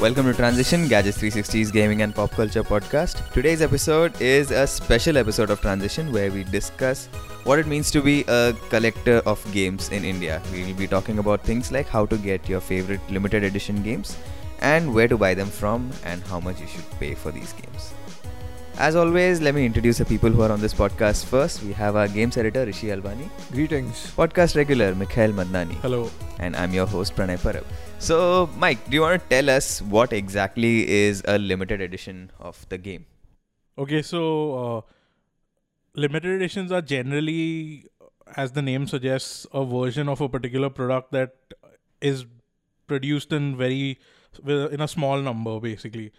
Welcome to Transition, Gadgets 360's gaming and pop culture podcast. Today's episode is a special episode of Transition where we discuss what it means to be a collector of games in India. We will be talking about things like how to get your favorite limited edition games and where to buy them from and how much you should pay for these games. As always, let me introduce the people who are on this podcast first. We have our games editor Rishi Alwani, Greetings. podcast regular Mikhail Madnani, Hello. and I'm your host Pranay Parab. So, Mike, do you want to tell us what exactly is a limited edition of the game? Okay, so uh, limited editions are generally, as the name suggests, a version of a particular product that is produced in very in a small number, basically.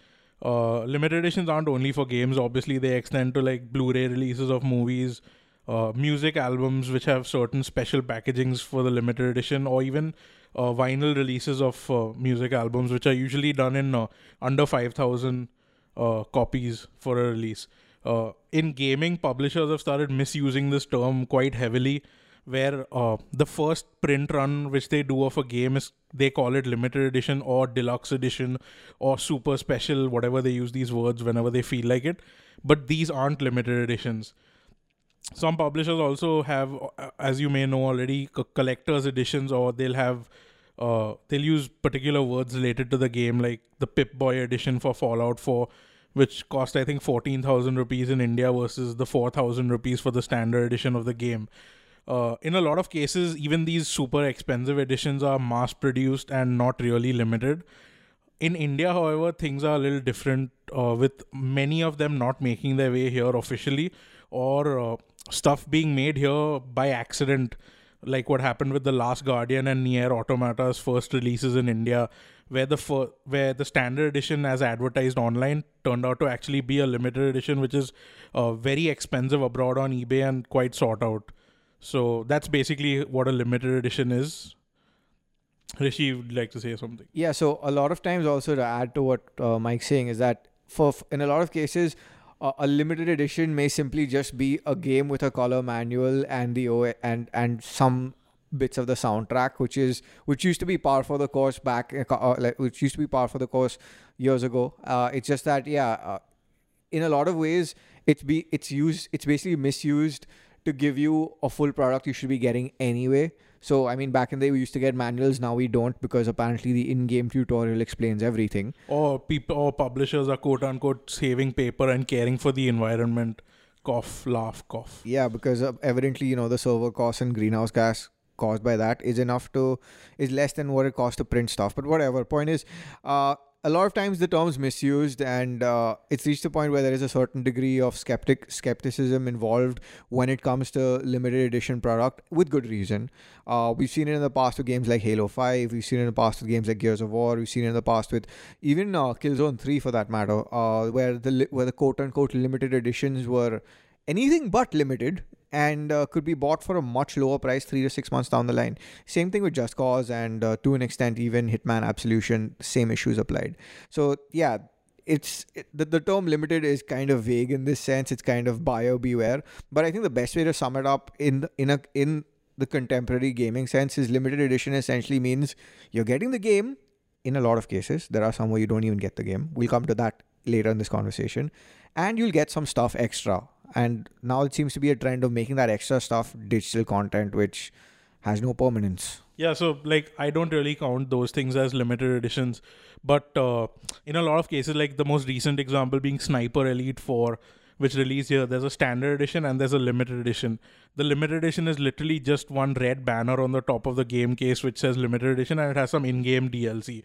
Uh, limited editions aren't only for games. Obviously, they extend to like Blu-ray releases of movies, uh, music albums which have certain special packagings for the limited edition, or even uh, vinyl releases of uh, music albums, which are usually done in uh, under five thousand copies for a release. In gaming, publishers have started misusing this term quite heavily, where uh, the first print run which they do of a game is they call it limited edition or deluxe edition or super special, whatever they use these words whenever they feel like it. But these aren't limited editions. Some publishers also have, uh, as you may know already, co- collector's editions, or they'll have uh, they'll use particular words related to the game, like the Pip Boy edition for Fallout 4, which cost I think fourteen thousand rupees in India versus the four thousand rupees for the standard edition of the game. Uh, in a lot of cases, even these super expensive editions are mass produced and not really limited. In India, however, things are a little different, uh, with many of them not making their way here officially, or uh, stuff being made here by accident, like what happened with the Last Guardian and Nier Automata's first releases in India, where the fir- where the standard edition, as advertised online, turned out to actually be a limited edition, which is uh, very expensive abroad on eBay and quite sought out. So that's basically what a limited edition is. Rishi would like to say something. Yeah, so a lot of times also to add to what uh, Mike's saying is that for in a lot of cases, a limited edition may simply just be a game with a color manual and the o- and and some bits of the soundtrack, which is which used to be par for the course back, uh, uh, like, which used to be par for the course years ago. Uh, it's just that yeah, uh, in a lot of ways, it's be it's used it's basically misused to give you a full product you should be getting anyway. So I mean, back in the day we used to get manuals. Now we don't because apparently the in-game tutorial explains everything. Or people or publishers are quote unquote saving paper and caring for the environment. Cough, laugh, cough. Yeah, because uh, evidently you know the server costs and greenhouse gas caused by that is enough to is less than what it costs to print stuff. But whatever. Point is, uh, a lot of times the term's misused and uh, it's reached a point where there is a certain degree of skeptic skepticism involved when it comes to limited edition product with good reason. Uh, we've seen it in the past with games like Halo 5. We've seen it in the past with games like Gears of War. We've seen it in the past with even uh, Killzone 3 for that matter, uh, where the where the quote unquote limited editions were anything but limited and uh, could be bought for a much lower price three to six months down the line. Same thing with Just Cause and uh, to an extent even Hitman Absolution. Same issues applied. So yeah. It's it, the, the term limited is kind of vague in this sense. It's kind of buyer beware. But I think the best way to sum it up in in a in the contemporary gaming sense is limited edition essentially means you're getting the game in a lot of cases. There are some where you don't even get the game. We'll come to that later in this conversation. And you'll get some stuff extra. And now it seems to be a trend of making that extra stuff digital content, which has no permanence. Yeah, so like I don't really count those things as limited editions, but uh, in a lot of cases, like the most recent example being Sniper Elite 4, which released here, there's a standard edition and there's a limited edition. The limited edition is literally just one red banner on the top of the game case which says limited edition and it has some in-game DLC.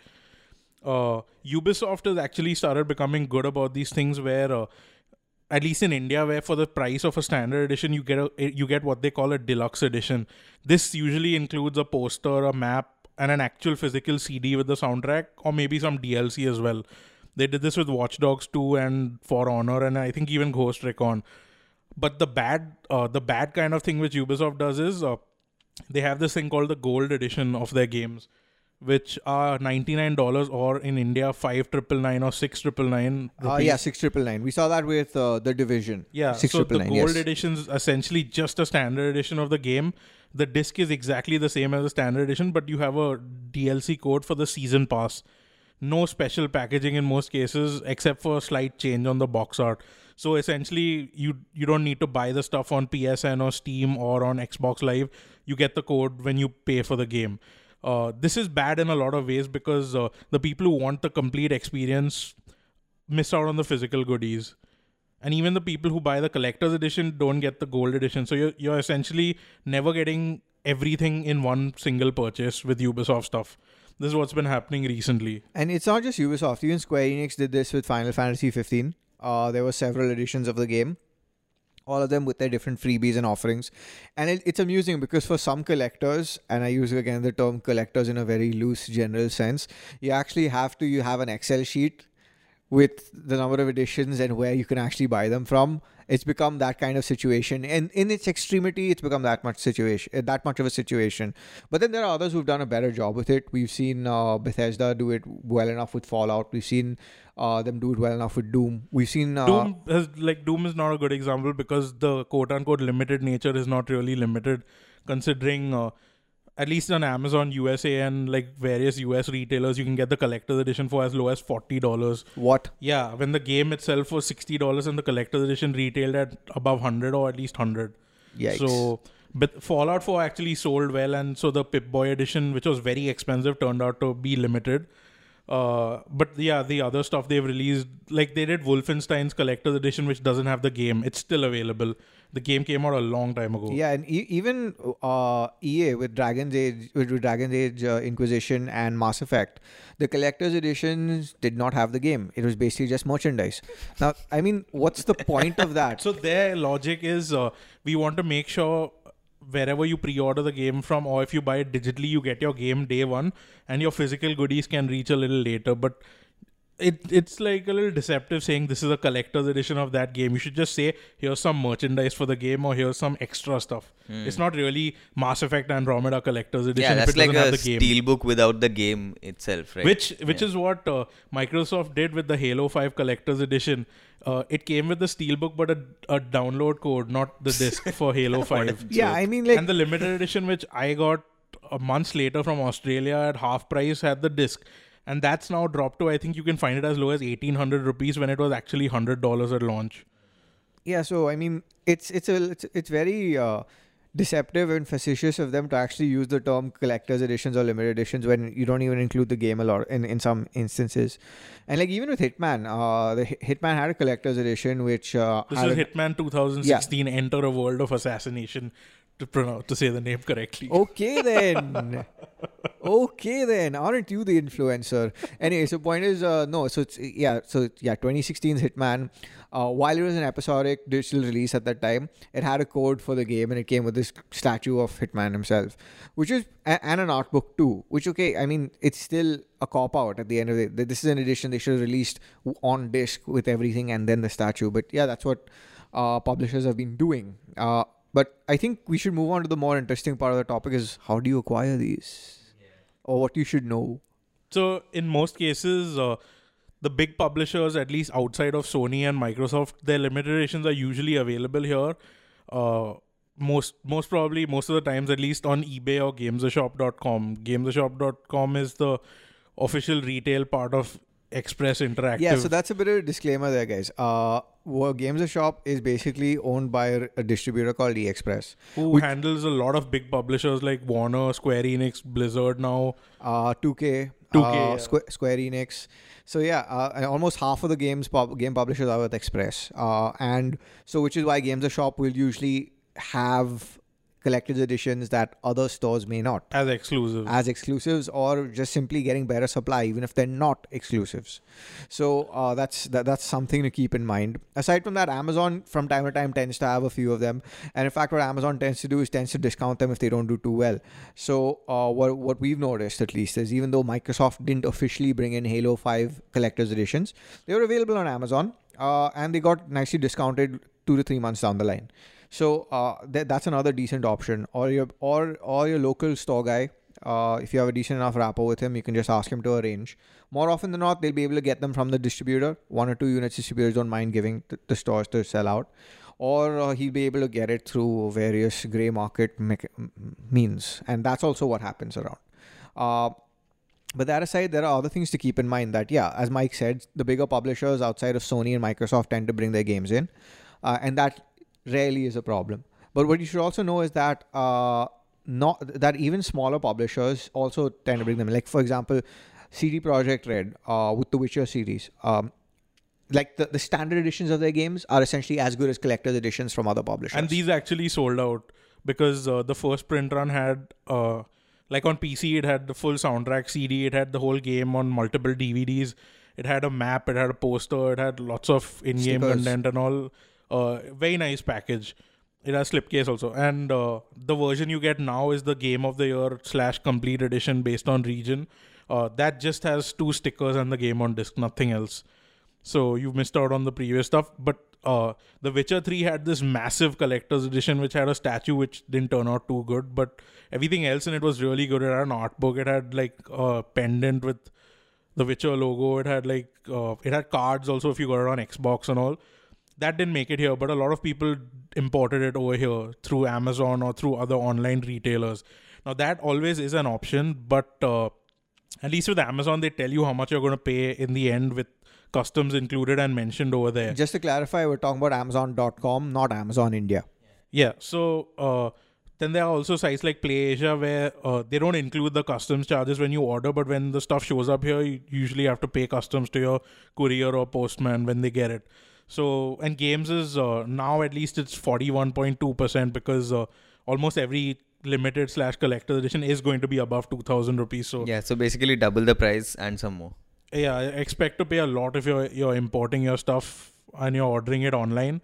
Uh, Ubisoft has actually started becoming good about these things where. Uh, at least in India, where for the price of a standard edition, you get a you get what they call a deluxe edition. This usually includes a poster, a map, and an actual physical CD with the soundtrack, or maybe some DLC as well. They did this with Watch Dogs 2 and For Honor, and I think even Ghost Recon. But the bad, uh, the bad kind of thing which Ubisoft does is uh, they have this thing called the Gold Edition of their games, which are ninety nine dollars, or in India five triple nine or six triple nine. Uh, yeah, six triple nine. We saw that with uh, the division. Yeah, six so the gold Yes. edition is essentially just a standard edition of the game. The disc is exactly the same as the standard edition, but you have a DLC code for the season pass, no special packaging in most cases except for a slight change on the box art. So essentially, you you don't need to buy the stuff on PSN or Steam or on Xbox Live. You get the code when you pay for the game. Uh, this is bad in a lot of ways because uh, the people who want the complete experience miss out on the physical goodies. And even the people who buy the collector's edition don't get the gold edition. So you're, you're essentially never getting everything in one single purchase with ubisoft stuff. This is what's been happening recently. And it's not just Ubisoft. Even Square Enix did this with Final Fantasy 15. Uh, there were several editions of the game, all of them with their different freebies and offerings. And it, it's amusing because for some collectors, and I use again the term collectors in a very loose general sense, you actually have to you have an Excel sheet with the number of editions and where you can actually buy them from. It's become that kind of situation, and in its extremity, it's become that much situation, uh, that much of a situation. But then there are others who've done a better job with it. We've seen uh, Bethesda do it well enough with Fallout. We've seen uh, them do it well enough with Doom. We've seen uh, doom has like doom is not a good example because the quote unquote limited nature is not really limited considering uh, at least on amazon usa and like various us retailers you can get the collector's edition for as low as $40 what Yeah, when the game itself was sixty dollars and the collector's edition retailed at above hundred or at least hundred. Yikes. So, but Fallout Four actually sold well, and so the Pip Boy edition, which was very expensive, turned out to be limited. Uh, but yeah, the other stuff they've released, like they did Wolfenstein's collector's edition, which doesn't have the game. It's still available. The game came out a long time ago. Yeah, and e- even uh, EA with Dragon's Age, with Dragon's Age uh, Inquisition and Mass Effect, the collector's editions did not have the game. It was basically just merchandise. Now, I mean, what's the point of that? So their logic is uh, we want to make sure wherever you pre-order the game from or if you buy it digitally you get your game day one and your physical goodies can reach a little later. But it it's like a little deceptive saying this is a collector's edition of that game you should just say here's some merchandise for the game or here's some extra stuff it's not really mass effect andromeda collector's edition. Yeah, if that's it like doesn't a have the game steelbook without the game itself, right? which which Yeah. is what uh, Microsoft did with the Halo 5 collector's edition. Uh, it came with the steelbook, but a, a download code, not the disc for Halo 5. yeah, I mean, like, and the limited edition, which I got a month later from Australia at half price, had the disc. And that's now dropped to, I think you can find it as low as 1800 rupees when it was actually $100 at launch. yeah. So I mean, it's it's a it's, it's very uh, deceptive and facetious of them to actually use the term collector's editions or limited editions when you don't even include the game a lot in, in some instances. And like even with Hitman, uh, the Hitman had a collector's edition which uh, This is a- Hitman 2016 Enter a World of Assassination, to, pronounce, to say the name correctly. Okay then. okay then. Aren't you the influencer? Anyway, so point is, uh, no. So it's yeah. So yeah, 2016's Hitman. Uh, while it was an episodic digital release at that time, it had a code for the game, and it came with this statue of Hitman himself, which is and an art book too. Which okay, I mean, it's still a cop out at the end of the day. This is an edition they should have released on disc with everything and then the statue. But yeah, that's what uh, publishers have been doing. Uh, but I think we should move on to the more interesting part of the topic is how do you acquire these? Or what you should know. So in most cases, uh, the big publishers, at least outside of Sony and Microsoft, their limited editions are usually available here. Uh, most most probably most of the times at least on ebay or gamestheshop.com gamestheshop.com is the official retail part of express interactive Yeah, so that's a bit of a disclaimer there, guys. Uh, well, Games the Shop is basically owned by a- distributor called eXpress. who which- handles a lot of big publishers like warner square enix blizzard now uh, 2K, 2K, uh, yeah. Squ- Square Enix. So yeah, uh, almost half of the games pub- game publishers are with Express, uh, and so which is why Games the Shop will usually have collector's editions that other stores may not. as exclusive as exclusives or just simply getting better supply even if they're not exclusives. So uh, that's that, that's something to keep in mind. Aside from that amazon from time to time tends to have a few of them. And in fact what amazon tends to do is tends to discount them if they don't do too well. So uh, what, what we've noticed at least is even though microsoft didn't officially bring in halo 5 collector's editions they were available on amazon uh, and they got nicely discounted two to three months down the line so uh, that, that's another decent option. Or your or or your local store guy. Uh, if you have a decent enough rapport with him, you can just ask him to arrange. More often than not, they'll be able to get them from the distributor. One or two units distributors don't mind giving the, the stores to sell out, or uh, he'll be able to get it through various grey market mecha- m- means, and that's also what happens around. Uh, But that aside, there are other things to keep in mind. That yeah, as Mike said, the bigger publishers outside of Sony and Microsoft tend to bring their games in, uh, and that rarely is a problem. But what you should also know is that uh, not that even smaller publishers also tend to bring them. Like for example, CD Projekt Red uh, with the Witcher series. Um, like the, the standard editions of their games are essentially as good as collector's editions from other publishers. And these actually sold out because uh, the first print run had, uh, like on PC, it had the full soundtrack CD, it had the whole game on multiple DVDs, it had a map, it had a poster, it had lots of in game Stickers. content and all. Uh, very nice package. It has slipcase also, and uh, the version you get now is the Game of the Year slash Complete Edition based on region. Uh, that just has two stickers and the game on disc, nothing else. So you've missed out on the previous stuff. But uh, The Witcher 3 had this massive collector's edition, which had a statue which didn't turn out too good. But everything else in it was really good. It had an art book. It had like a pendant with the Witcher logo. It had like uh, it had cards also if you got it on Xbox and all. That didn't make it here, but a lot of people imported it over here through Amazon or through other online retailers. Now that always is an option, but uh, at least with Amazon, they tell you how much you're going to pay in the end with customs included and mentioned over there. Just to clarify, we're talking about Amazon.com, not Amazon India. Yeah. So uh, then there are also sites like PlayAsia where uh, they don't include the customs charges when you order, but when the stuff shows up here, you usually have to pay customs to your courier or postman when they get it. So and games is uh, now at least it's forty one point two percent because uh, almost every limited slash collector edition is going to be above two thousand rupees. So Yeah, so basically double the price and some more. yeah, expect to pay a lot if you're you're importing your stuff and you're ordering it online.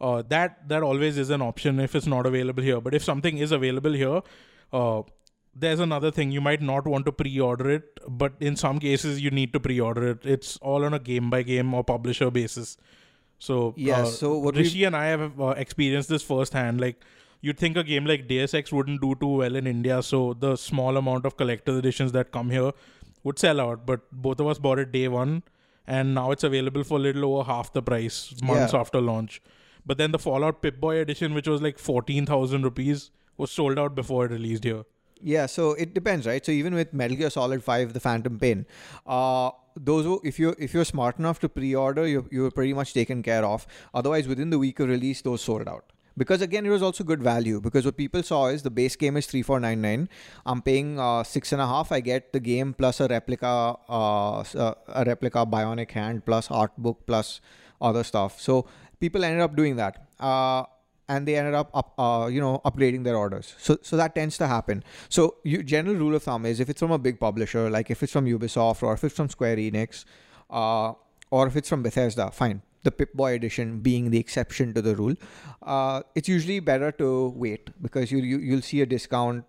Uh, that that always is an option if it's not available here. But if something is available here, uh, there's another thing. You might not want to pre-order it, but in some cases you need to pre-order it. It's all on a game by game or publisher basis. So Yeah, uh, so what Rishi and I have uh, experienced this firsthand. Like you'd think a game like Deus Ex wouldn't do too well in India, so the small amount of collector's editions that come here would sell out. But both of us bought it day one, and now it's available for a little over half the price months Yeah. after launch. But then the Fallout Pip Boy edition, which was like fourteen thousand rupees, was sold out before it released here. Yeah, so it depends, right? So even with Metal Gear Solid Five, The Phantom Pain, uh, those who, if you if you're smart enough to pre-order, you you're pretty much taken care of. Otherwise, within the week of release, those sold out. Because again, it was also good value. Because what people saw is the base game is three four nine nine. I'm paying uh, six and a half. I get the game plus a replica, uh, a replica bionic hand plus art book plus other stuff. So people ended up doing that. Uh, and they ended up, up uh, you know upgrading their orders. So so that tends to happen. So you general rule of thumb is if it's from a big publisher like if it's from ubisoft or if it's from square enix uh, or if it's from bethesda fine. The pip-boy edition being the exception to the rule. Uh, it's usually better to wait because you, you you'll see a discount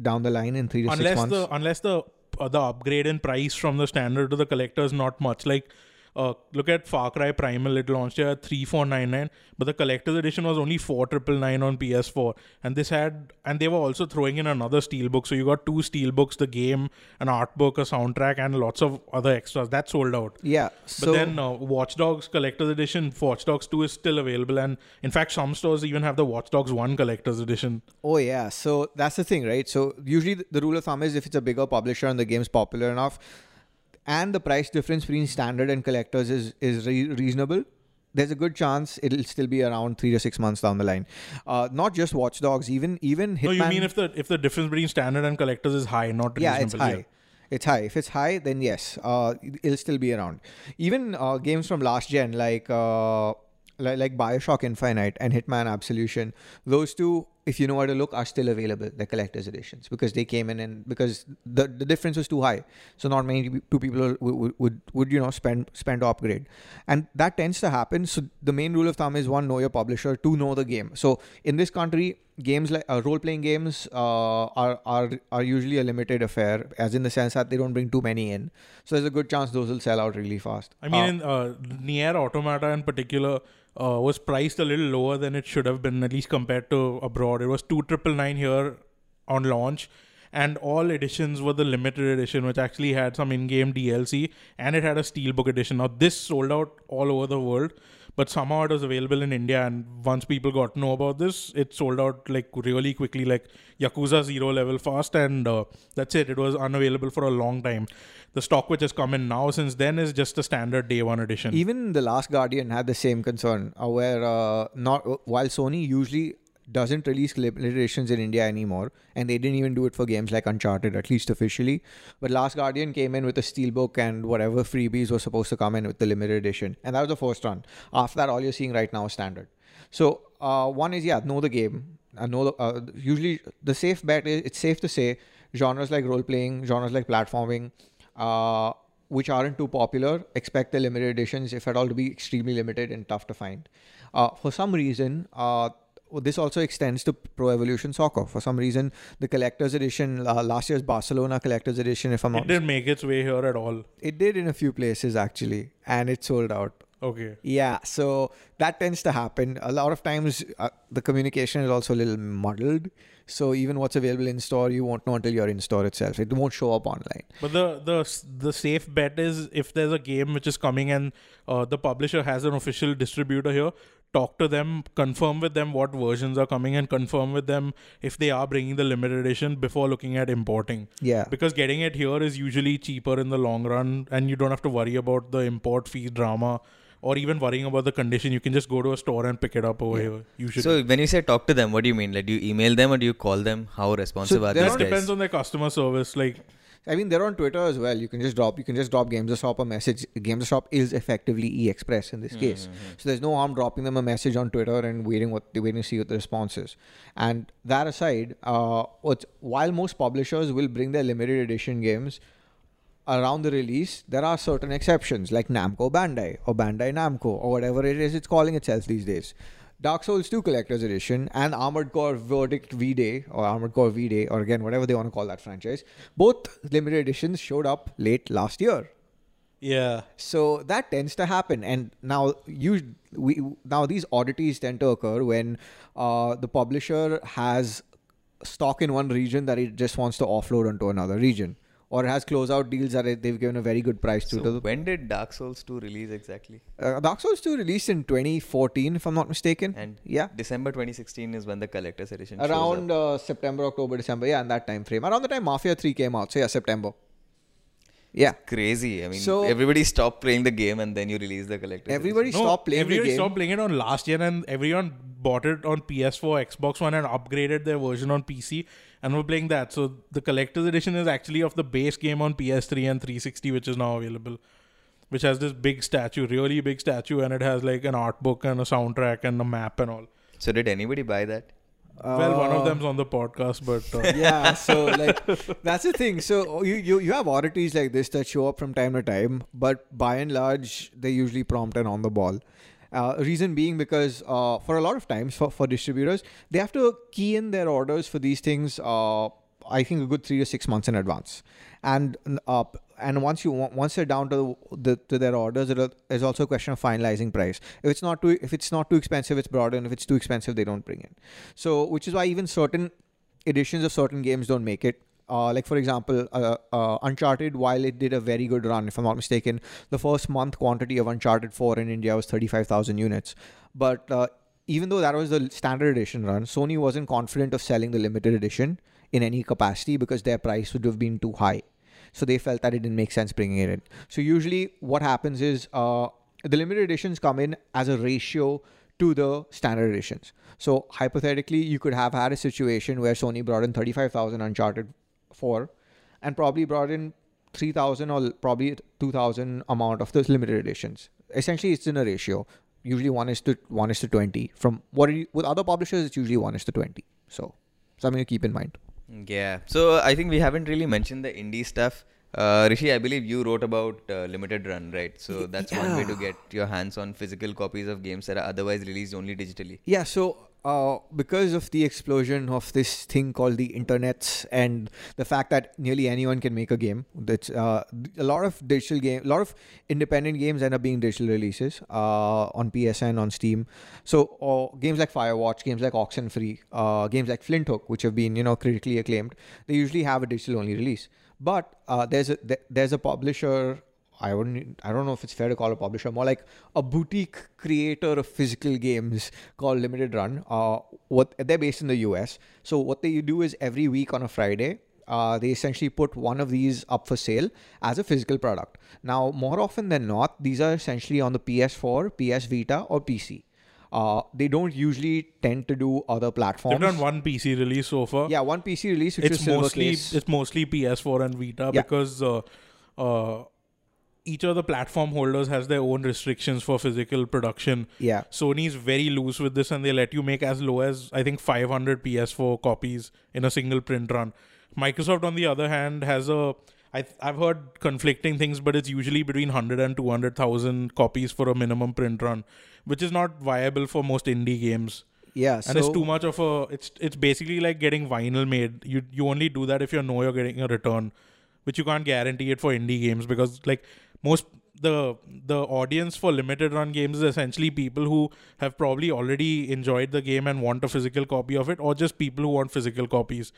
down the line in three to six unless months. the unless the uh, the upgrade in price from the standard to the collector is not much. Like uh, look at Far Cry Primal. It launched at three four nine nine, but the collector's edition was only four triple nine on PS4. And this had, and they were also throwing in another steelbook. So you got two steelbooks, the game, an art book, a soundtrack, and lots of other extras. That sold out. yeah But then uh, Watch Dogs collector's edition, Watch Dogs 2 is still available, and in fact, some stores even have the Watch Dogs 1 collector's edition. Oh yeah, so that's the thing, right? So usually th- the rule of thumb is if it's a bigger publisher and the game's popular enough, and the price difference between standard and collectors is is re- reasonable, there's a good chance it'll still be around three to six months down the line. Uh, not just watchdogs, even even Hitman. No, you mean if the if the difference between standard and collectors is high, not yeah, it's high. It's high. If it's high, then yes, uh, it'll still be around. Even uh, games from last gen, like uh, like, like Bioshock Infinite and Hitman Absolution, those two, if you know where to look, are still available. The collector's editions because they came in and because the, the difference was too high, so not many two people would, would, would would you know spend spend to upgrade, and that tends to happen. So the main rule of thumb is one, know your publisher, two, know the game. So in this country, games like uh, role playing games uh, are are are usually a limited affair, as in the sense that they don't bring too many in. So there's a good chance those will sell out really fast. I mean, Uh, in uh, Nier Automata in particular uh, was priced a little lower than it should have been, at least compared to abroad. It was two triple nine here on launch, and all editions were the limited edition, which actually had some in-game DLC, and it had a steelbook edition. Now this sold out all over the world, but somehow it was available in India. And once people got to know about this, it sold out like really quickly, like Yakuza Zero level fast, and uh, that's it. It was unavailable for a long time. The stock which has come in now since then is just a standard day one edition. Even the Last Guardian had the same concern, where uh, not while Sony usually doesn't release editions in India anymore, and they didn't even do it for games like Uncharted, at least officially. But Last Guardian came in with a steelbook and whatever freebies were supposed to come in with the limited edition, and that was the first run. After that, all you're seeing right now is standard. So uh, one is yeah, know the game. I know the, uh, usually the safe bet is it's safe to say genres like role playing, genres like platforming. Uh, which aren't too popular, expect the limited editions, if at all, to be extremely limited and tough to find. Uh, for some reason, uh, this also extends to Pro Evolution Soccer. For some reason, the collector's edition, uh, last year's Barcelona collector's edition, if I'm it not, didn't make its way here at all. it did in a few places actually, and it sold out. Okay. Yeah, so that tends to happen. A lot of times, uh, the communication is also a little muddled. So even what's available in store, you won't know until you're in store itself. It won't show up online. But the the the safe bet is if there's a game which is coming and uh, the publisher has an official distributor here, talk to them, confirm with them what versions are coming, and confirm with them if they are bringing the limited edition before looking at importing. Yeah. Because getting it here is usually cheaper in the long run, and you don't have to worry about the import fee drama. Or even worrying about the condition, you can just go to a store and pick it up over here. Usually, So when you say talk to them, what do you mean? Like, do you email them or do you call them? How responsive So are there these are it guys? depends on their customer service. Like, I mean, they're on Twitter as well. You can just drop. You can just drop Games Shop a message. Games Shop is effectively E-Express in this case, so there's no harm dropping them a message on Twitter and waiting what waiting to see what the response is. And that aside, uh, while most publishers will bring their limited edition games around the release, there are certain exceptions like Namco Bandai or Bandai Namco or whatever it is it's calling itself these days. Dark Souls 2 Collector's Edition and Armored Core Verdict V Day or Armored Core V Day or again whatever they want to call that franchise, both limited editions showed up late last year. yeah, So that tends to happen, and now you we now these oddities tend to occur when uh, the publisher has stock in one region that it just wants to offload onto another region, or it has closeout deals that they've given a very good price to. So when did Dark Souls 2 release exactly? uh, Dark Souls 2 released in 2014, if I'm not mistaken. And yeah, December 2016 is when the collector's edition around uh, September, October, December. Yeah, in that time frame. Around the time Mafia 3 came out. So yeah, September. Yeah. Crazy. I mean, So- everybody stopped playing the game and then you release the collector's Everybody edition. stopped playing the everybody game. stopped playing it on last year, and everyone bought it on PS4, Xbox One, and upgraded their version on PC, and were playing that. So the collector's edition is actually of the base game on PS3 and 360, which is now available, which has this big statue, really big statue, and it has like an art book and a soundtrack and a map and all. So did anybody buy that? Well, one of Uh, them's on the podcast, but uh, yeah so like that's the thing. So you, you you have oddities like this that show up from time to time but by and large they usually prompt and on the ball uh, reason being because uh, for a lot of times for, for distributors they have to key in their orders for these things uh, i think a good three to six months in advance. And uh, and once you once they're down to the to their orders it is also a question of finalizing price if it's not too if it's not too expensive it's brought in if it's too expensive they don't bring in so which is why even certain editions of certain games don't make it. Uh, like for example, uh, uh, Uncharted, while it did a very good run, if I'm not mistaken, the first month quantity of Uncharted 4 in India was 35,000 units. But uh, even though that was the standard edition run, Sony wasn't confident of selling the limited edition in any capacity because their price would have been too high. So they felt that it didn't make sense bringing it in. So usually, what happens is uh, the limited editions come in as a ratio to the standard editions. So hypothetically, you could have had a situation where Sony brought in 35,000 Uncharted 4 and probably brought in 3,000 or probably 2,000 amount of those limited editions. Essentially, it's in a ratio. Usually one is to one is to 20. From what you, with other publishers, it's usually one is to 20. So something to keep in mind. Yeah. So I think we haven't really mentioned the indie stuff. Uh, Rishi, I believe you wrote about uh, limited run, right? So that's one way to get your hands on physical copies of games that are otherwise released only digitally. Yeah, so uh, because of the explosion of this thing called the internet and the fact that nearly anyone can make a game, that's uh, a lot of digital game, a lot of independent games end up being digital releases uh, on PSN, on Steam. So uh, games like Firewatch, games like Oxenfree, uh, games like Flinthook, which have been you know critically acclaimed, they usually have a digital only release. But uh, there's a there's a publisher I wouldn't. I don't know if it's fair to call a publisher. More like a boutique creator of physical games called Limited Run. Uh, what they're based in the U.S. So what they do is every week on a Friday, uh, they essentially put one of these up for sale as a physical product. Now, more often than not, these are essentially on the PS4, PS Vita, or PC. Uh, they don't usually tend to do other platforms. They've done one PC release so far. Yeah, one PC release, which it's mostly it's mostly PS4 and Vita Yeah. because uh, uh, each of the platform holders has their own restrictions for physical production. Yeah, Sony's very loose with this, and they let you make as low as I think 500 PS4 copies in a single print run. Microsoft, on the other hand, has a I, I've heard conflicting things, but it's usually between 100 and 200,000 copies for a minimum print run, which is not viable for most indie games. yeah. And so it's too much of a. It's it's basically like getting vinyl made. You you only do that if you know you're getting a return, which you can't guarantee it for indie games because like most the the audience for limited run games is essentially people who have probably already enjoyed the game and want a physical copy of it, or just people who want physical copies.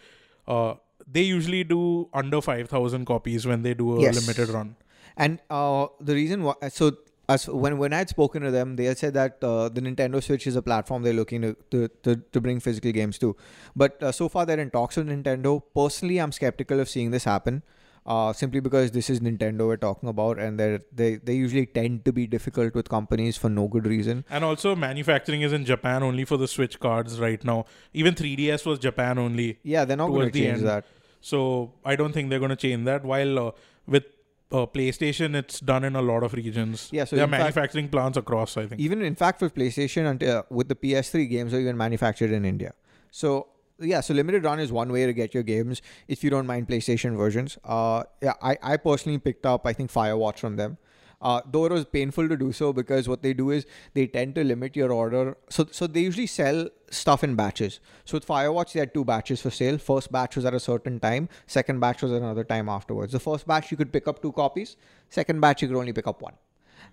Uh, they usually do under five thousand copies when they do a Yes. limited run. And uh, the reason why, so as when when I had spoken to them, they had said that uh, the Nintendo Switch is a platform they're looking to to, to, to bring physical games to. But uh, so far, they're in talks with Nintendo. Personally, I'm skeptical of seeing this happen. Uh, simply because this is Nintendo we're talking about, and they they they usually tend to be difficult with companies for no good reason. And also, manufacturing is in Japan only for the Switch cards right now. Even 3DS was Japan only. Yeah, they're not going to change that. So I don't think they're going to change that. While uh, with uh, PlayStation, it's done in a lot of regions. Yeah, so there are in fact- manufacturing plants across. I think. even in fact for PlayStation until with the PS3 games are even manufactured in India. So yeah, so limited run is one way to get your games if you don't mind PlayStation versions. Uh, yeah, I I personally picked up I think Firewatch from them. Uh, though it was painful to do so because what they do is they tend to limit your order. So so they usually sell stuff in batches. So with Firewatch they had two batches for sale. First batch was at a certain time. Second batch was at another time afterwards. The first batch you could pick up two copies. Second batch you could only pick up one.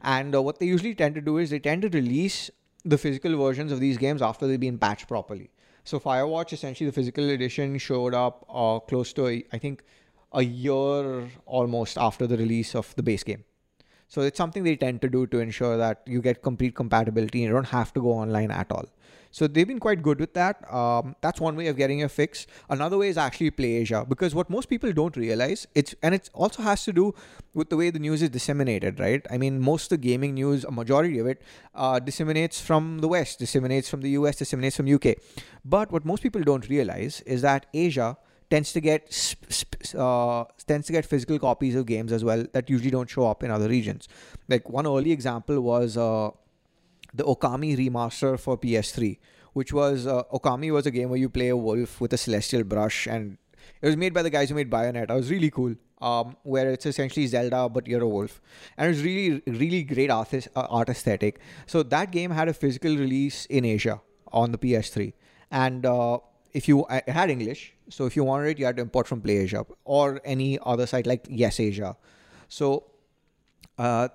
And uh, what they usually tend to do is they tend to release the physical versions of these games after they've been patched properly. So Firewatch, essentially, the physical edition showed up uh, close to, a, I think, a year almost after the release of the base game. So it's something they tend to do to ensure that you get complete compatibility and you don't have to go online at all. So they've been quite good with that. Um, that's one way of getting a fix. Another way is actually Play Asia because what most people don't realize it's and it also has to do with the way the news is disseminated, right? I mean, most of the gaming news, a majority of it, uh, disseminates from the West, disseminates from the US, disseminates from UK. But what most people don't realize is that Asia tends to get uh, tends to get physical copies of games as well that usually don't show up in other regions. Like one early example was uh, the Okami remaster for PS3, which was uh, Okami was a game where you play a wolf with a celestial brush, and it was made by the guys who made Bayonetta. It was really cool. Um, where it's essentially Zelda, but you're a wolf, and it's really, really great art, uh, art aesthetic. So that game had a physical release in Asia on the PS3, and uh, if you it had English, so if you wanted it, you had to import from Play Asia or any other site like Yes Asia. So uh,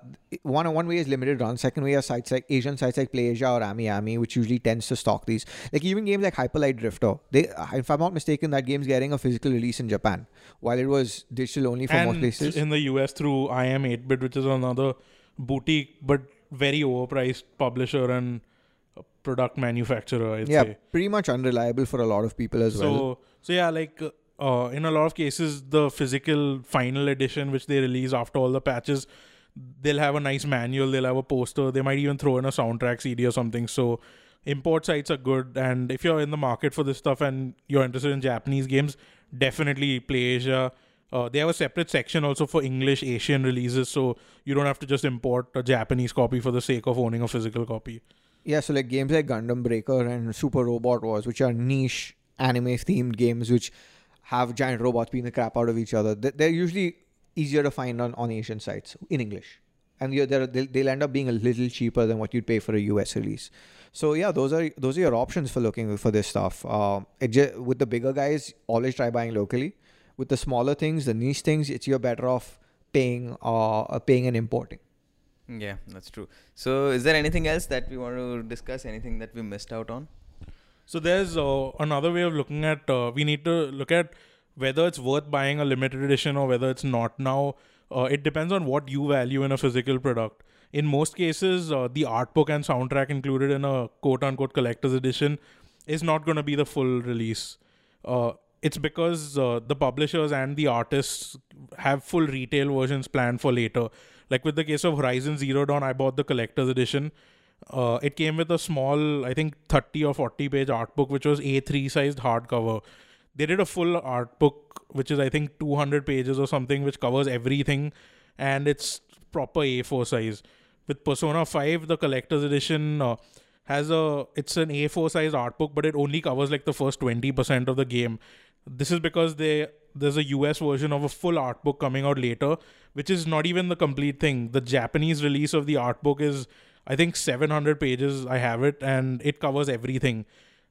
one one way is limited run. Second way are sites like Asian sites like PlayAsia or AmiAmi, which usually tends to stock these. Like even games like Hyper Light Drifter, they, if I'm not mistaken, that game's getting a physical release in Japan, while it was digital only for most places. in the US through iam8bit, which is another boutique but very overpriced publisher and uh, product manufacturer. I'd yeah, say. pretty much unreliable for a lot of people as so well. so yeah like uh, uh, in a lot of cases the physical final edition which they release after all the patches they'll have a nice manual they'll have a poster they might even throw in a soundtrack cd or something. So import sites are good and if you're in the market for this stuff and you're interested in japanese games definitely play asia. Uh, they have a separate section also for english asian releases so you don't have to just import a japanese copy for the sake of owning a physical copy. Yeah, so like games like Gundam Breaker and Super Robot Wars, which are niche anime themed games which have giant robots beating the crap out of each other, they- they're usually easier to find on, on Asian sites in English. And you're, they're, they'll, they'll end up being a little cheaper than what you'd pay for a US release. So yeah, those are those are your options for looking for this stuff. Uh, it ju- with the bigger guys, always try buying locally. With the smaller things, the niche things, it's you're better off paying uh, paying and importing. Yeah, that's true. So, is there anything else that we want to discuss? Anything that we missed out on? So there's uh, another way of looking at. Uh, we need to look at whether it's worth buying a limited edition or whether it's not. Now, uh, it depends on what you value in a physical product. In most cases, uh, the art book and soundtrack included in a quote unquote collector's edition is not going to be the full release. Uh, it's because uh, the publishers and the artists have full retail versions planned for later. Like with the case of Horizon Zero Dawn, I bought the collector's edition. Uh, it came with a small, I think, 30 or 40 page art book, which was A3 sized hardcover. They did a full art book, which is, I think, 200 pages or something, which covers everything, and it's proper A4 size. With Persona 5, the collector's edition uh, has a, it's an A4 size art book, but it only covers like the first 20% of the game. This is because they there's a US version of a full art book coming out later, which is not even the complete thing. The Japanese release of the art book is I think 700 pages. I have it, and it covers everything.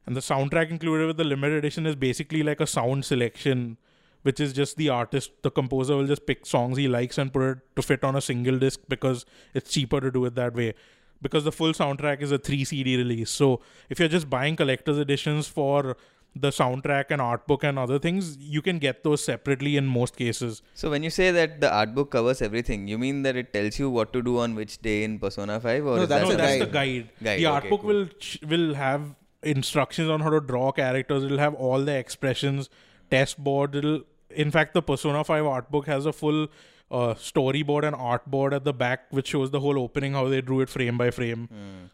And the soundtrack included with the limited edition is basically like a sound selection, which is just the artist, the composer will just pick songs he likes and put it to fit on a single disc because it's cheaper to do it that way. Because the full soundtrack is a 3 CD release. So if you're just buying collector's editions for the soundtrack and art book and other things, you can get those separately in most cases. So when you say that the art book covers everything, you mean that it tells you what to do on which day in Persona 5 or No, is that's that no, a that's guide. the guide. Guide, the art okay, book cool. will ch- will have instructions on how to draw characters. It'll have all the expressions, test board. It'll, in fact, the Persona Five art book has a full uh, storyboard and artboard at the back, which shows the whole opening, how they drew it frame by frame.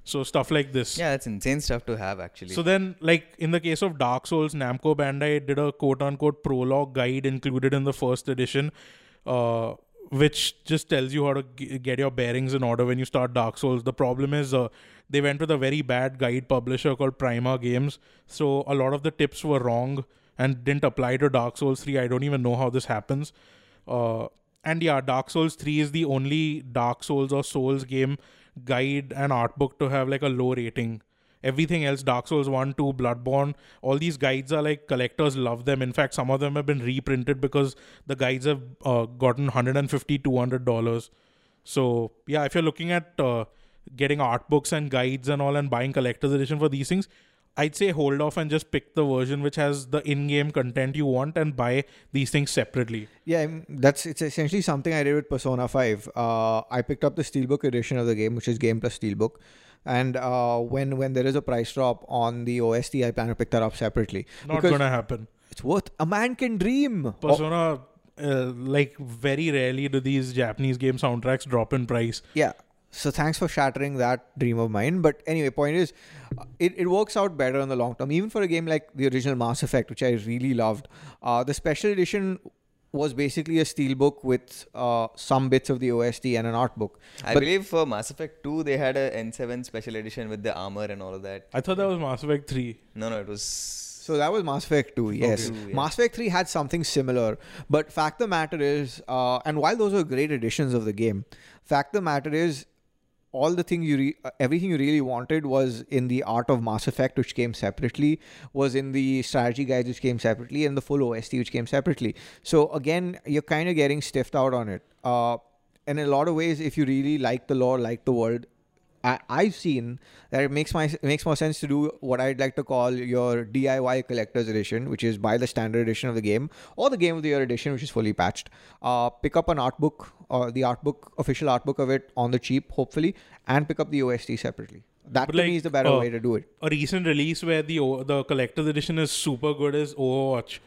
So stuff like this. Yeah, that's insane stuff to have actually. So then, like in the case of Dark Souls, Namco Bandai did a quote unquote prologue guide included in the first edition, uh, which just tells you how to g- get your bearings in order when you start Dark Souls. The problem is uh, they went with a very bad guide publisher called Prima Games, so a lot of the tips were wrong and didn't apply to Dark Souls 3. I don't even know how this happens. Uh, and yeah, Dark Souls 3 is the only Dark Souls or Souls game guide and art book to have like a low rating. Everything else, Dark Souls 1, 2, Bloodborne, all these guides are like collectors love them. In fact, some of them have been reprinted because the guides have uh, gotten 150 $200. So, yeah, if you're looking at uh, getting art books and guides and all and buying collector's edition for these things, I'd say hold off and just pick the version which has the in-game content you want and buy these things separately. Yeah, that's it's essentially something I did with Persona 5. Uh, I picked up the Steelbook edition of the game, which is Game Plus Steelbook. And uh, when when there is a price drop on the OST, I plan to pick that up separately. Not Because gonna happen. It's worth a man can dream. Persona, uh, like very rarely do these Japanese game soundtracks drop in price. yeah. So thanks for shattering that dream of mine. But anyway, point is, uh, it, it works out better in the long term. Even for a game like the original Mass Effect, which I really loved, uh, the special edition was basically a steelbook with uh, some bits of the OST and an art book. I but- believe for Mass Effect 2 they had an N7 special edition with the armor and all of that. I thought that was Mass Effect 3. No, no, it was So that was Mass Effect 2, yes. Okay. Yeah. Mass Effect 3 had something similar. But fact the matter is, uh, and while those are great additions of the game, fact the matter is, all the thing you re- everything you really wanted was in the art of Mass Effect, which came separately, was in the strategy guides, which came separately, and the full OST, which came separately. So again, you're kind of getting stiffed out on it. Uh, and in a lot of ways, if you really like the lore, like the world, I, I've seen that it makes my it makes more sense to do what I'd like to call your DIY collector's edition, which is buy the standard edition of the game or the game of the year edition, which is fully patched. Uh, pick up an art book or the art book, official art book of it on the cheap, hopefully, and pick up the OST separately. That But to like, me is the better uh, way to do it. A recent release where the the collector's edition is super good is Overwatch.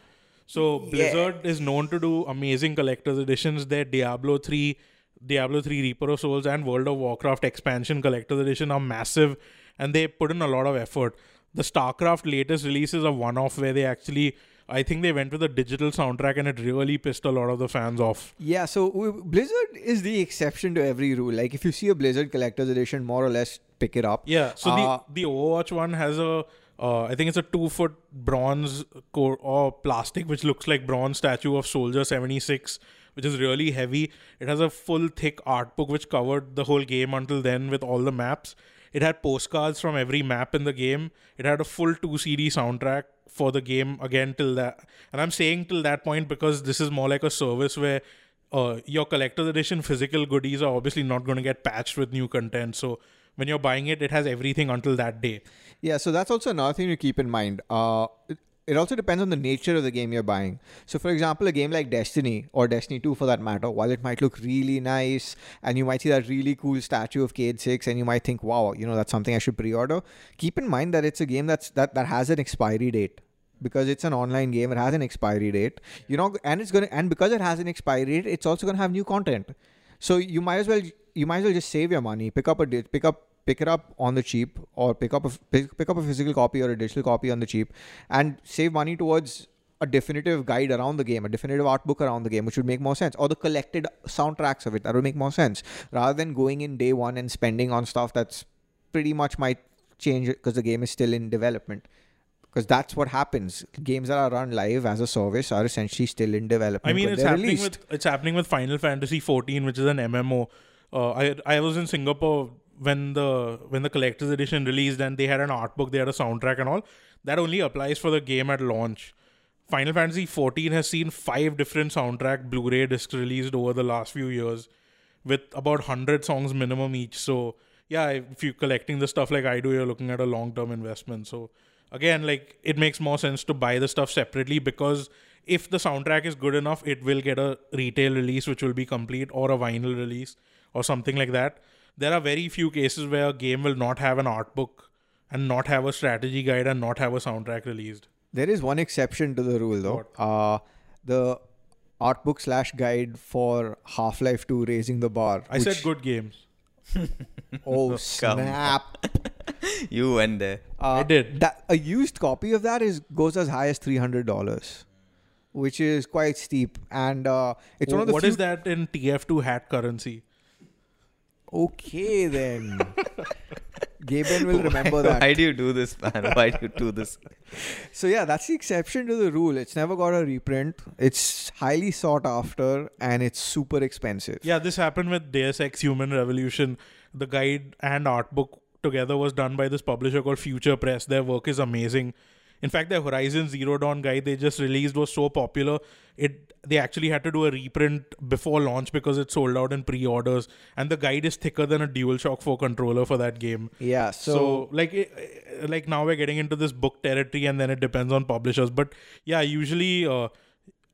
So Blizzard is known to do amazing collector's editions. Their Diablo 3, Diablo 3 Reaper of Souls and World of Warcraft expansion collector's edition are massive and they put in a lot of effort. The StarCraft latest release is a one-off where they actually I think they went with a digital soundtrack and it really pissed a lot of the fans off. Yeah, so Blizzard is the exception to every rule. Like if you see a Blizzard collector's edition, more or less pick it up. Yeah. So Uh, the the Overwatch one has a uh, I think it's a two foot bronze core or plastic which looks like bronze statue of Soldier seventy six, which is really heavy. It has a full thick art book which covered the whole game until then with all the maps. It had postcards from every map in the game. It had a full two CD soundtrack for the game again till that. And I'm saying till that point because this is more like a service where uh, your collector's edition physical goodies are obviously not going to get patched with new content. So when you're buying it, it has everything until that day. Yeah, so that's also another thing to keep in mind. Uh, it also depends on the nature of the game you're buying. So, for example, a game like Destiny or Destiny 2 for that matter, while it might look really nice and you might see that really cool statue of Cayde 6 and you might think, wow, you know, that's something I should pre order, keep in mind that it's a game that's that, that has an expiry date. Because it's an online game, it has an expiry date. You know, and it's gonna and because it has an expiry date, it's also gonna have new content. So you might as well you might as well just save your money, pick up a pick up pick it up on the cheap or pick up a pick, pick up a physical copy or a digital copy on the cheap and save money towards a definitive guide around the game, a definitive art book around the game, which would make more sense, or the collected soundtracks of it that would make more sense, rather than going in day one and spending on stuff that's pretty much might change because the game is still in development. Because that's what happens. Games that are run live as a service are essentially still in development. I mean, it's happening released. with it's happening with Final Fantasy 14, which is an MMO. Uh, I I was in Singapore when the when the collector's edition released, and they had an art book, they had a soundtrack and all. That only applies for the game at launch. Final Fantasy 14 has seen five different soundtrack Blu-ray discs released over the last few years, with about hundred songs minimum each. So yeah, if you're collecting the stuff like I do, you're looking at a long-term investment. So again, like it makes more sense to buy the stuff separately because if the soundtrack is good enough, it will get a retail release which will be complete or a vinyl release or something like that. There are very few cases where a game will not have an art book and not have a strategy guide and not have a soundtrack released. There is one exception to the rule, though. Uh, the art book slash guide for Half Life 2 Raising the Bar. I which- said good games. Oh, snap. You went there. Uh, I did. That, a used copy of that is goes as high as $300, which is quite steep. And uh, it's one of the What few- is that in TF2 hat currency? Okay, then. Gaben will remember that. Why do you do this, man? Why do you do this? So yeah, that's the exception to the rule. It's never got a reprint. It's highly sought after and it's super expensive. Yeah, this happened with Deus Ex Human Revolution. The guide and art book together was done by this publisher called Future Press. Their work is amazing. In fact, their Horizon Zero Dawn guide they just released was so popular, it they actually had to do a reprint before launch because it sold out in pre-orders. And the guide is thicker than a DualShock 4 controller for that game. Yeah, So, so, like it, like now we're getting into this book territory, and then it depends on publishers. But yeah, usually uh,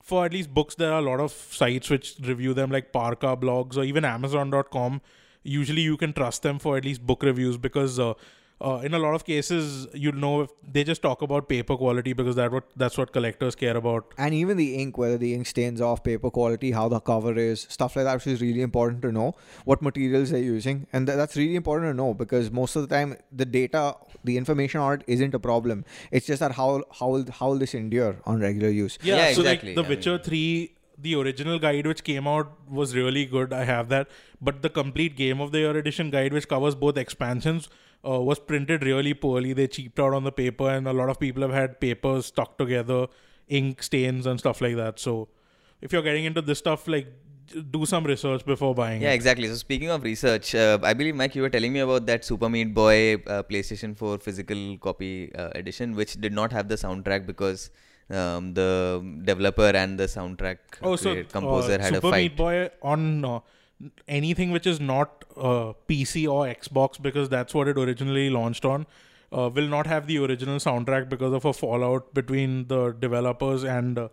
for at least books, there are a lot of sites which review them, like Parka blogs or even Amazon.com. Usually, you can trust them for at least book reviews because. Uh, uh, in a lot of cases, you'll know if they just talk about paper quality because that what that's what collectors care about. and even the ink, whether the ink stains off, paper quality, how the cover is, stuff like that, which is really important to know. What materials they're using, and th- that's really important to know because most of the time the data, the information on it isn't a problem. It's just that how how will, how will this endure on regular use? Yeah, Yeah, so exactly. like The I Witcher mean- 3, the original guide which came out was really good. I have that. But the complete Game of the Year edition guide, which covers both expansions, uh, was printed really poorly. They cheaped out on the paper, and a lot of people have had papers stuck together, ink stains, and stuff like that. So if you're getting into this stuff, like do some research before buying Yeah, it. exactly. So speaking of research, uh, I believe Mike, you were telling me about that Super Meat Boy uh, PlayStation 4 physical copy uh, edition, which did not have the soundtrack because um, the developer and the soundtrack Oh, so composer uh, had Super a fight. Super Meat Boy on uh, anything which is not uh, PC or Xbox because that's what it originally launched on. Uh, will not have the original soundtrack because of a fallout between the developers and uh,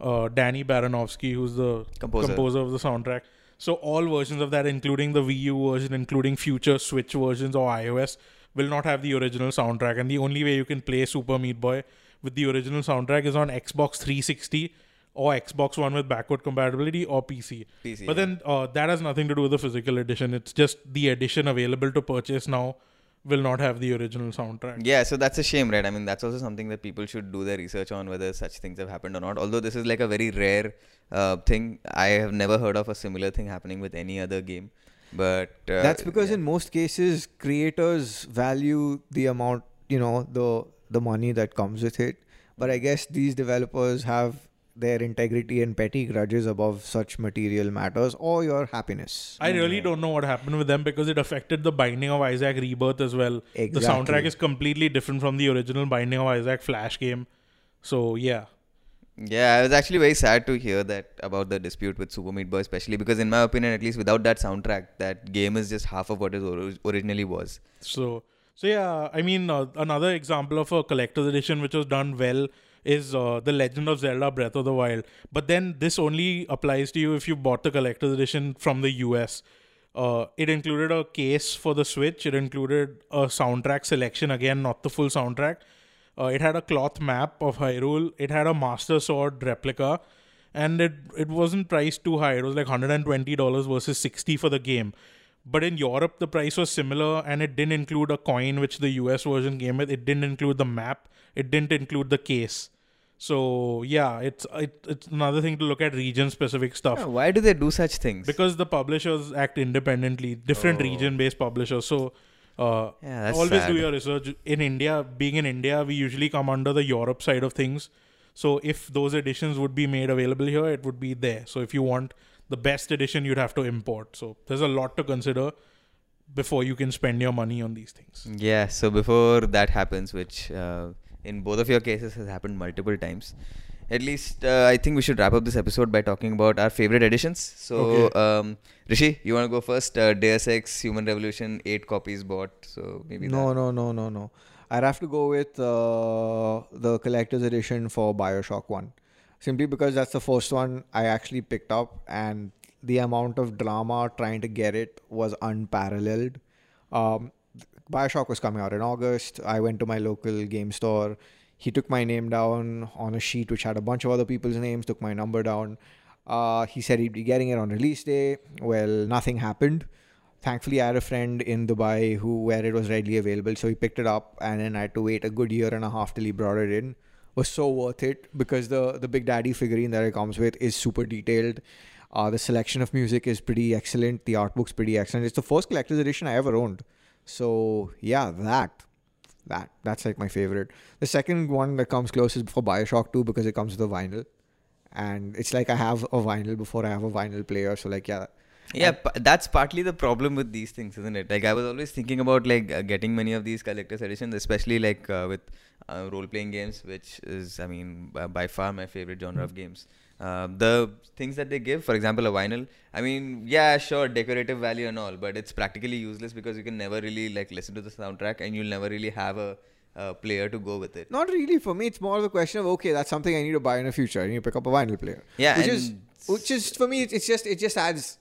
uh, Danny Baranowsky, who's the Composer. composer of the soundtrack. So all versions of that, including the Wii U version, including future Switch versions or iOS, will not have the original soundtrack. And the only way you can play Super Meat Boy with the original soundtrack is on Xbox 360 or Xbox One with backward compatibility or PC. PC, but yeah. then uh, that has nothing to do with the physical edition. It's just the edition available to purchase now will not have the original soundtrack. Yeah, so that's a shame, right? I mean, that's also something that people should do their research on whether such things have happened or not. Although this is like a very rare uh, thing, I have never heard of a similar thing happening with any other game. But uh, That's because yeah. in most cases, creators value the amount, you know, the the money that comes with it. But I guess these developers have their integrity and petty grudges above such material matters or your happiness. I really don't know what happened with them because it affected the Binding of Isaac Rebirth as well. The soundtrack is completely different from the original Binding of Isaac Flash game. So yeah, Yeah, I was actually very sad to hear that about the dispute with Super Meat Boy, especially because, in my opinion, at least without that soundtrack, that game is just half of what it originally was. so So yeah, I mean uh, another example of a collector's edition which was done well is uh, the Legend of Zelda: Breath of the Wild. But then this only applies to you if you bought the collector's edition from the US. Uh, it included a case for the Switch. It included a soundtrack selection again, not the full soundtrack. Uh, it had a cloth map of Hyrule. It had a Master Sword replica, and it it wasn't priced too high. It was like hundred and twenty dollars versus sixty for the game. But in Europe, the price was similar, and it didn't include a coin, which the US version came with. It didn't include the map. It didn't include the case. So yeah, it's it, it's another thing to look at region specific stuff Yeah, why do they do such things? because the publishers act independently, different Oh. region based publishers. So uh, yeah, always sad. do your research. In India, being in India, we usually come under the Europe side of things. So if those editions would be made available here, it would be there. So if you want the best edition, you'd have to import. So there's a lot to consider before you can spend your money on these things. Yeah, so before that happens, which uh, in both of your cases has happened multiple times, at least uh, I think we should wrap up this episode by talking about our favorite editions. So, Okay. um, Rishi, you want to go first? Uh, Deus Ex Human Revolution, eight copies bought. So maybe No, that. no, no, no, no. I'd have to go with uh, the collector's edition for Bioshock 1. Simply because that's the first one I actually picked up, and the amount of drama trying to get it was unparalleled. Um, Bioshock was coming out in August. I went to my local game store. He took my name down on a sheet which had a bunch of other people's names, took my number down. Uh, he said he'd be getting it on release day. Well, nothing happened thankfully i had a friend in dubai who where it was readily available so he picked it up and then i had to wait a good year and a half till he brought it in was so worth it because the the big daddy figurine that it comes with is super detailed uh, the selection of music is pretty excellent the art book's pretty excellent it's the first collector's edition i ever owned so yeah that that that's like my favorite. The second one that comes close is for bioshock 2 because it comes with a vinyl. And it's like i have a vinyl before i have a vinyl player. So like yeah. Yeah, p- that's partly the problem with these things, isn't it? Like I was always thinking about like uh, getting many of these collector's editions, especially like uh, with uh, role-playing games, which is, I mean, b- by far my favorite genre of games. Um, the things that they give, for example, a vinyl. I mean, yeah, sure, decorative value and all, but it's practically useless because you can never really like listen to the soundtrack, and you'll never really have a, a player to go with it. Not really for me. It's more of a question of okay, that's something I need to buy in the future. I need to pick up a vinyl player. Yeah, which is which is for me. It's it's just it just adds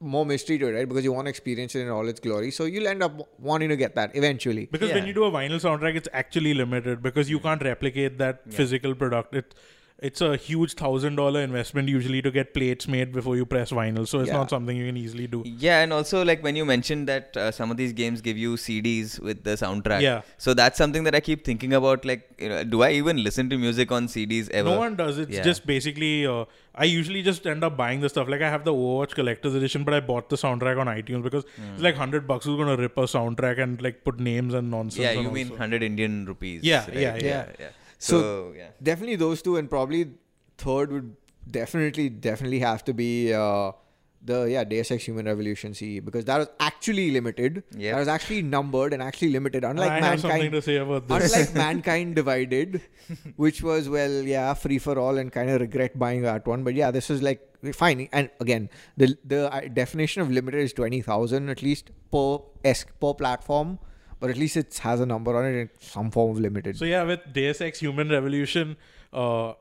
more mystery to it, right? Because you want to experience it in all its glory, so you'll end up wanting to get that eventually. Because when you do a vinyl soundtrack, it's actually limited because you can't replicate that Yeah. physical product. It it's a huge thousand dollar investment usually to get plates made before you press vinyl, so it's Yeah. not something you can easily do. Yeah, and also like when you mentioned that uh, some of these games give you CDs with the soundtrack. Yeah. So that's something that I keep thinking about. Like, you know, do I even listen to music on CDs ever? No one does. It's Yeah. just basically. Uh, I usually just end up buying the stuff. Like I have the Overwatch collector's edition, but I bought the soundtrack on iTunes because it's like hundred bucks. Who's gonna rip a soundtrack and like put names and nonsense? Yeah, you mean so- hundred Indian rupees? Yeah, right? yeah, yeah. yeah. So- So, yeah. Definitely those two, and probably third would definitely definitely have to be uh, the yeah Deus Ex Human Revolution CE because that was actually limited. Yep. That was actually numbered and actually limited. Unlike I have something mankind, to say about this. Unlike Mankind Divided, which was well, yeah, free for all, and kind of regret buying that one. But yeah, this was like fine. And again, the the uh, definition of limited is twenty thousand at least per SKU per platform. But at least it has a number on it in some form of limited. So yeah, with Deus Ex Human Revolution, uh,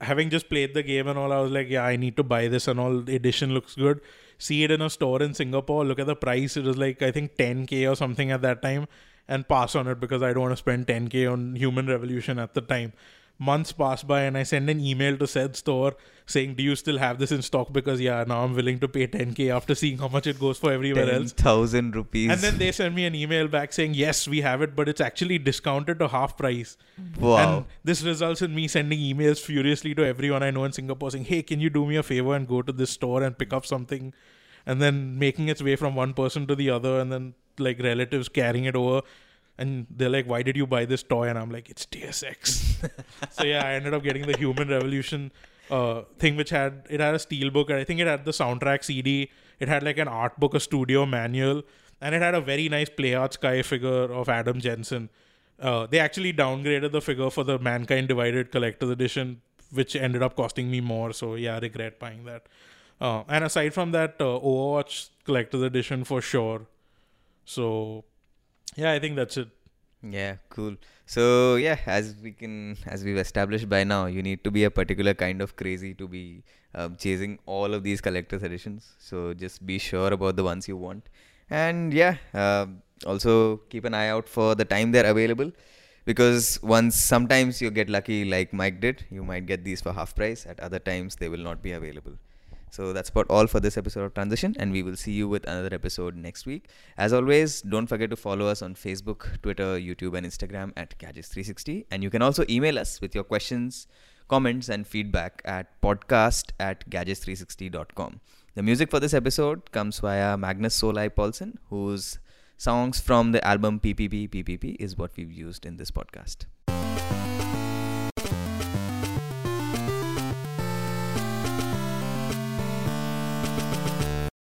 having just played the game and all, I was like, yeah, I need to buy this and all. The edition looks good. See it in a store in Singapore. Look at the price. It was like I think 10k or something at that time, and pass on it because I don't want to spend 10k on Human Revolution at the time. Months pass by and I send an email to said store saying, "Do you still have this in stock?" Because yeah, now I'm willing to pay 10k after seeing how much it goes for everywhere Ten else. thousand rupees. And then they send me an email back saying, yes, we have it, but it's actually discounted to half price. wow. And this results in me sending emails furiously to everyone I know in Singapore saying, hey, can you do me a favor and go to this store and pick up something? And then making its way from one person to the other, and then like relatives carrying it over. And they're like, why did you buy this toy? And I'm like, it's Deus Ex. so yeah, I ended up getting the Human Revolution uh, thing, which had it had a steel book. I think it had the soundtrack CD. It had like an art book, a studio manual, and it had a very nice Play Arts Kai figure of Adam Jensen. Uh, they actually downgraded the figure for the Mankind Divided Collector's Edition, which ended up costing me more. So yeah, I regret buying that. Uh, and aside from that, uh, Overwatch Collector's Edition for sure. So yeah, I think that's it. Yeah, cool. So yeah, as we can, as we've established by now, you need to be a particular kind of crazy to be um, chasing all of these collector's editions. So just be sure about the ones you want, and yeah, uh, also keep an eye out for the time they're available, because once sometimes you get lucky, like Mike did, you might get these for half price. At other times, they will not be available. So that's about all for this episode of Transition, and we will see you with another episode next week. As always, don't forget to follow us on Facebook, Twitter, YouTube, and Instagram at Gadgets360. And you can also email us with your questions, comments, and feedback at podcast at gadgets360.com. The music for this episode comes via Magnus SoulEye Pålsson, whose songs from the album PPPPPP is what we've used in this podcast.